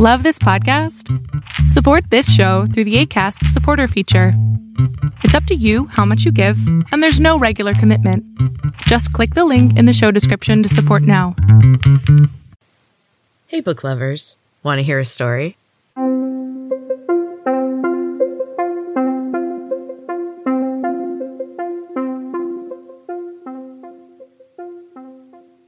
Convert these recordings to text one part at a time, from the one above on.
Love this podcast? Support this show through the ACAST supporter feature. It's up to you how much you give, and there's no regular commitment. Just click the link in the show description to support now. Hey, book lovers. Want to hear a story?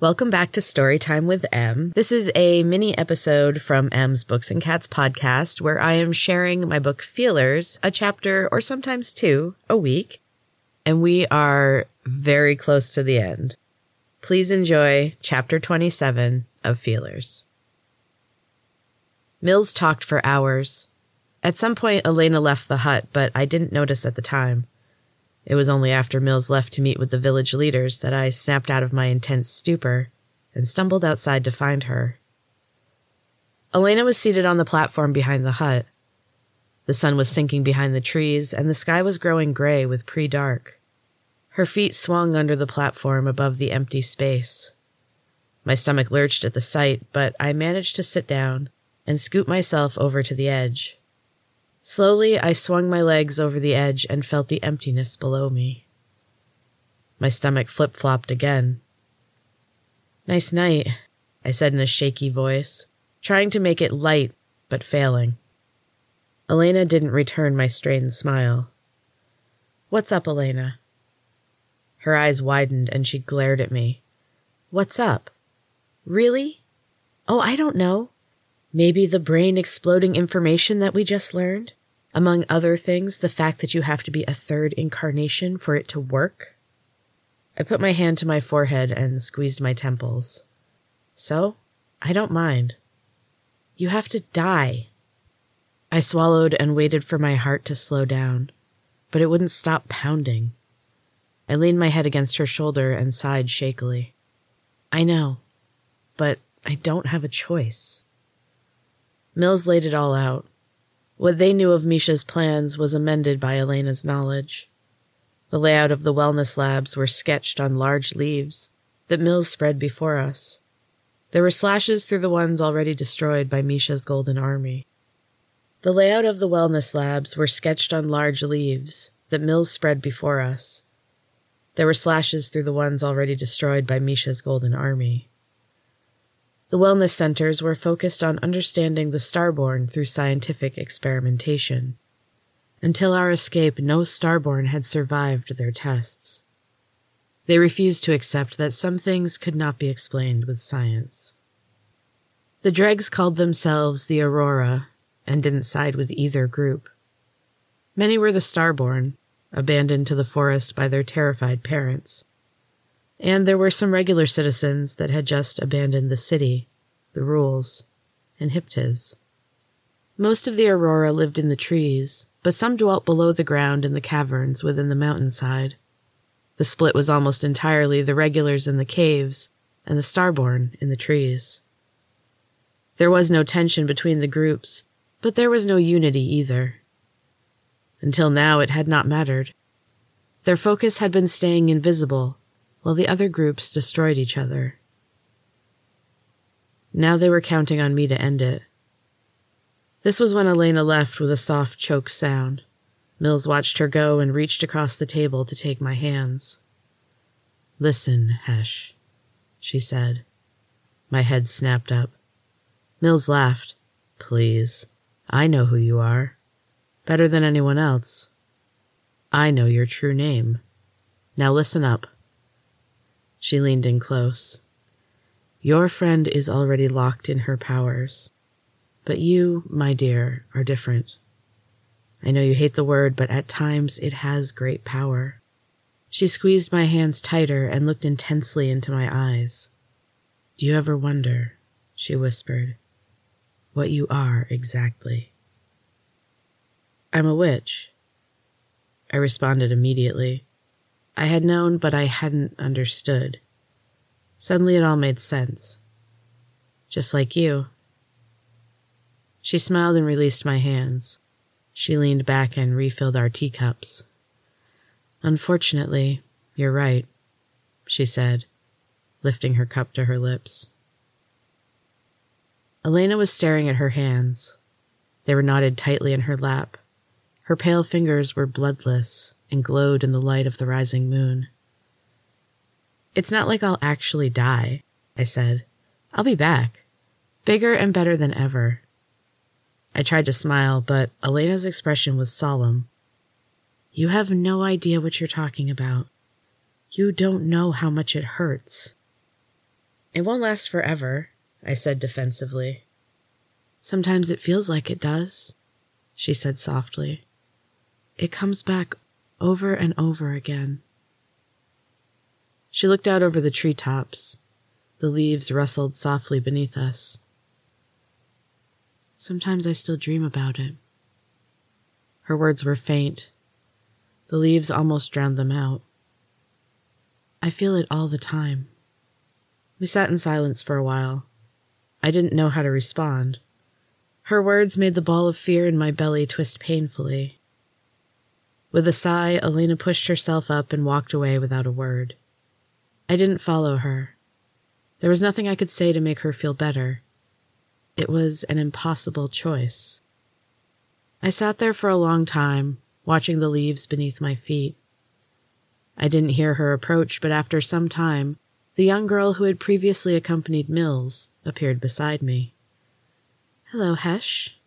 Welcome back to Storytime with Em. This is a mini episode from Em's Books and Cats podcast where I am sharing my book Feelers, a chapter or sometimes two a week. And we are very close to the end. Please enjoy chapter 27 of Feelers. Mills talked for hours. At some point, Elena left the hut, but I didn't notice at the time. It was only after Mills left to meet with the village leaders that I snapped out of my intense stupor and stumbled outside to find her. Elena was seated on the platform behind the hut. The sun was sinking behind the trees, and the sky was growing gray with pre dark. Her feet swung under the platform above the empty space. My stomach lurched at the sight, but I managed to sit down and scoot myself over to the edge. Slowly, I swung my legs over the edge and felt the emptiness below me. My stomach flip flopped again. Nice night, I said in a shaky voice, trying to make it light, but failing. Elena didn't return my strained smile. What's up, Elena? Her eyes widened and she glared at me. What's up? Really? Oh, I don't know. Maybe the brain exploding information that we just learned? Among other things, the fact that you have to be a third incarnation for it to work? I put my hand to my forehead and squeezed my temples. So, I don't mind. You have to die. I swallowed and waited for my heart to slow down, but it wouldn't stop pounding. I leaned my head against her shoulder and sighed shakily. I know, but I don't have a choice. Mills laid it all out. What they knew of Misha's plans was amended by Elena's knowledge. The layout of the wellness labs were sketched on large leaves that Mills spread before us. There were slashes through the ones already destroyed by Misha's Golden Army. The layout of the wellness labs were sketched on large leaves that Mills spread before us. There were slashes through the ones already destroyed by Misha's Golden Army. The wellness centers were focused on understanding the starborn through scientific experimentation. Until our escape, no starborn had survived their tests. They refused to accept that some things could not be explained with science. The dregs called themselves the Aurora and didn't side with either group. Many were the starborn, abandoned to the forest by their terrified parents. And there were some regular citizens that had just abandoned the city, the rules, and Hyptis. Most of the Aurora lived in the trees, but some dwelt below the ground in the caverns within the mountainside. The split was almost entirely the regulars in the caves and the starborn in the trees. There was no tension between the groups, but there was no unity either. Until now, it had not mattered. Their focus had been staying invisible while the other groups destroyed each other. Now they were counting on me to end it. This was when Elena left with a soft choke sound. Mills watched her go and reached across the table to take my hands. Listen, Hesh, she said. My head snapped up. Mills laughed. Please, I know who you are. Better than anyone else. I know your true name. Now listen up. She leaned in close. Your friend is already locked in her powers. But you, my dear, are different. I know you hate the word, but at times it has great power. She squeezed my hands tighter and looked intensely into my eyes. Do you ever wonder, she whispered, what you are exactly? I'm a witch. I responded immediately. I had known, but I hadn't understood. Suddenly it all made sense. Just like you. She smiled and released my hands. She leaned back and refilled our teacups. Unfortunately, you're right, she said, lifting her cup to her lips. Elena was staring at her hands. They were knotted tightly in her lap. Her pale fingers were bloodless and glowed in the light of the rising moon. It's not like I'll actually die, I said. I'll be back, bigger and better than ever. I tried to smile, but Elena's expression was solemn. You have no idea what you're talking about. You don't know how much it hurts. It won't last forever, I said defensively. Sometimes it feels like it does, she said softly. It comes back over and over again. She looked out over the tree tops. The leaves rustled softly beneath us. Sometimes I still dream about it. Her words were faint. The leaves almost drowned them out. I feel it all the time. We sat in silence for a while. I didn't know how to respond. Her words made the ball of fear in my belly twist painfully. With a sigh, Elena pushed herself up and walked away without a word. I didn't follow her. There was nothing I could say to make her feel better. It was an impossible choice. I sat there for a long time, watching the leaves beneath my feet. I didn't hear her approach, but after some time, the young girl who had previously accompanied Mills appeared beside me. Hello, Hesh.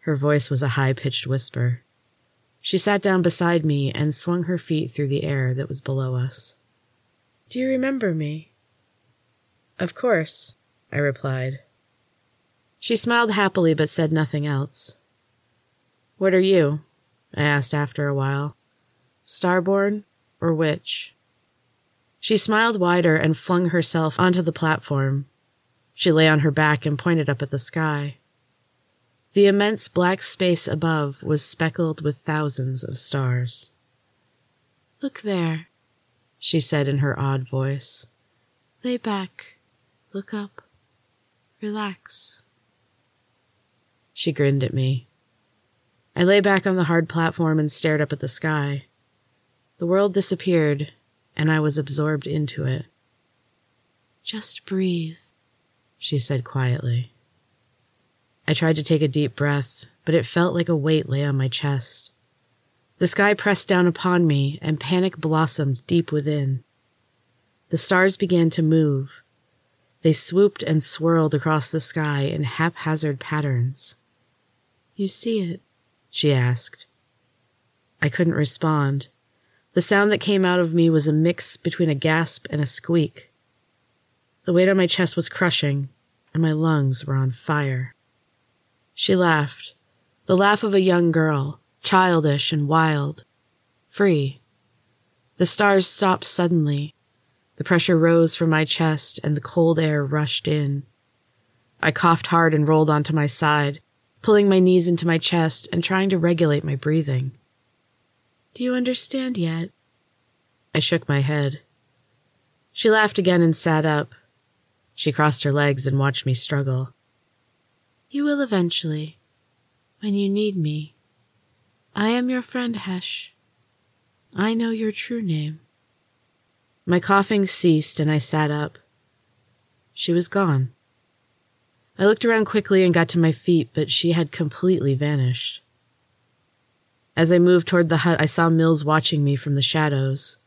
Her voice was a high pitched whisper. She sat down beside me and swung her feet through the air that was below us. Do you remember me? Of course, I replied. She smiled happily but said nothing else. What are you? I asked after a while. Starborn or witch? She smiled wider and flung herself onto the platform. She lay on her back and pointed up at the sky. The immense black space above was speckled with thousands of stars. Look there, she said in her odd voice. Lay back, look up, relax. She grinned at me. I lay back on the hard platform and stared up at the sky. The world disappeared, and I was absorbed into it. Just breathe, she said quietly. I tried to take a deep breath, but it felt like a weight lay on my chest. The sky pressed down upon me, and panic blossomed deep within. The stars began to move. They swooped and swirled across the sky in haphazard patterns. You see it? she asked. I couldn't respond. The sound that came out of me was a mix between a gasp and a squeak. The weight on my chest was crushing, and my lungs were on fire. She laughed, the laugh of a young girl, childish and wild, free. The stars stopped suddenly. The pressure rose from my chest, and the cold air rushed in. I coughed hard and rolled onto my side, pulling my knees into my chest and trying to regulate my breathing. Do you understand yet? I shook my head. She laughed again and sat up. She crossed her legs and watched me struggle. You will eventually, when you need me. I am your friend, Hesh. I know your true name. My coughing ceased and I sat up. She was gone. I looked around quickly and got to my feet, but she had completely vanished. As I moved toward the hut, I saw Mills watching me from the shadows.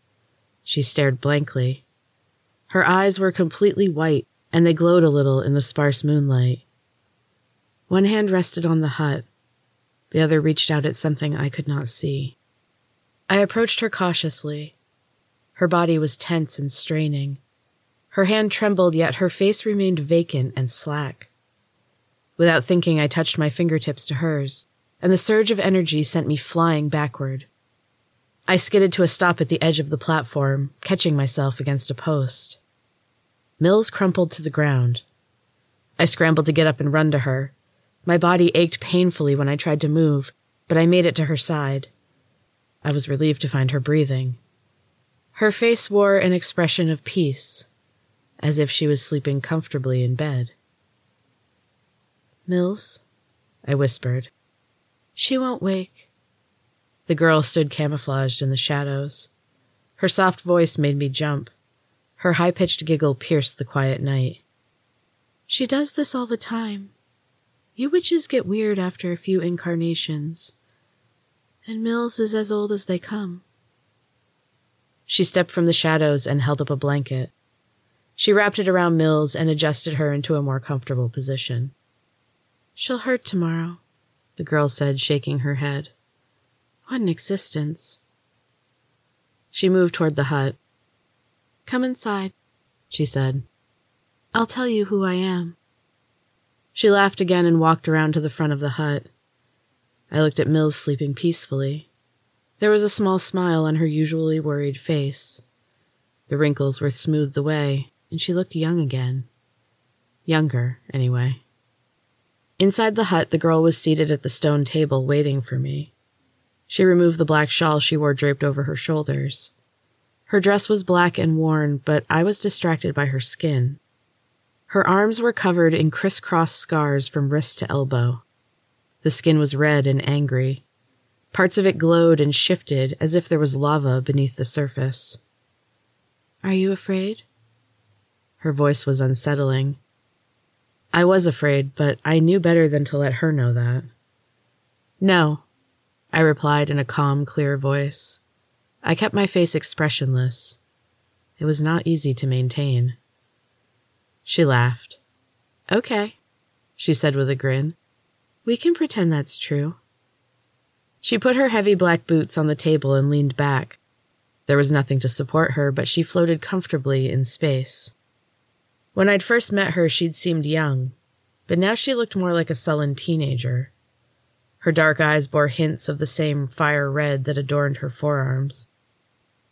She stared blankly. Her eyes were completely white, and they glowed a little in the sparse moonlight. One hand rested on the hut. The other reached out at something I could not see. I approached her cautiously. Her body was tense and straining. Her hand trembled, yet her face remained vacant and slack. Without thinking, I touched my fingertips to hers, and the surge of energy sent me flying backward. I skidded to a stop at the edge of the platform, catching myself against a post. Mills crumpled to the ground. I scrambled to get up and run to her. My body ached painfully when I tried to move, but I made it to her side. I was relieved to find her breathing. Her face wore an expression of peace, as if she was sleeping comfortably in bed. Mills, I whispered. She won't wake. The girl stood camouflaged in the shadows. Her soft voice made me jump. Her high pitched giggle pierced the quiet night. She does this all the time. You witches get weird after a few incarnations. And Mills is as old as they come. She stepped from the shadows and held up a blanket. She wrapped it around Mills and adjusted her into a more comfortable position. She'll hurt tomorrow, the girl said, shaking her head. What an existence. She moved toward the hut. Come inside, she said. I'll tell you who I am. She laughed again and walked around to the front of the hut. I looked at Mills sleeping peacefully. There was a small smile on her usually worried face. The wrinkles were smoothed away, and she looked young again. Younger, anyway. Inside the hut, the girl was seated at the stone table waiting for me. She removed the black shawl she wore draped over her shoulders. Her dress was black and worn, but I was distracted by her skin. Her arms were covered in crisscross scars from wrist to elbow. The skin was red and angry. Parts of it glowed and shifted as if there was lava beneath the surface. Are you afraid? Her voice was unsettling. I was afraid, but I knew better than to let her know that. No, I replied in a calm, clear voice. I kept my face expressionless. It was not easy to maintain. She laughed. Okay, she said with a grin. We can pretend that's true. She put her heavy black boots on the table and leaned back. There was nothing to support her, but she floated comfortably in space. When I'd first met her, she'd seemed young, but now she looked more like a sullen teenager. Her dark eyes bore hints of the same fire red that adorned her forearms.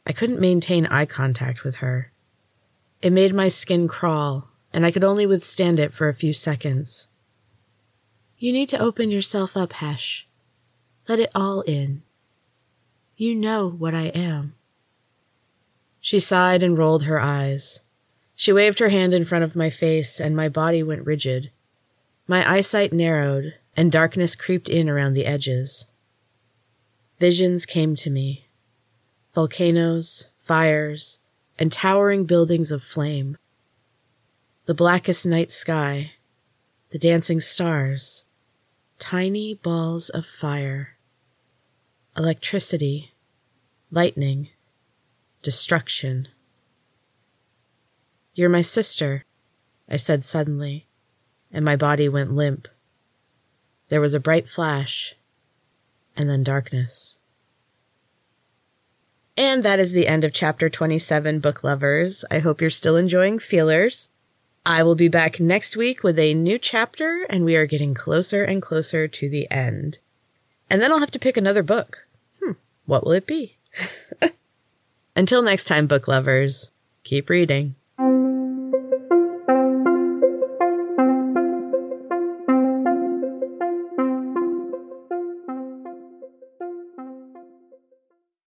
I couldn't maintain eye contact with her. It made my skin crawl, and I could only withstand it for a few seconds. You need to open yourself up, Hesh. Let it all in. You know what I am. She sighed and rolled her eyes. She waved her hand in front of my face, and my body went rigid. My eyesight narrowed, and darkness creeped in around the edges. Visions came to me volcanoes, fires, and towering buildings of flame the blackest night sky, the dancing stars, tiny balls of fire, electricity, lightning, destruction. You're my sister, I said suddenly, and my body went limp. There was a bright flash, and then darkness. And that is the end of chapter 27, Book Lovers. I hope you're still enjoying Feelers. I will be back next week with a new chapter, and we are getting closer and closer to the end. And then I'll have to pick another book. Hmm, what will it be? Until next time, book lovers, keep reading.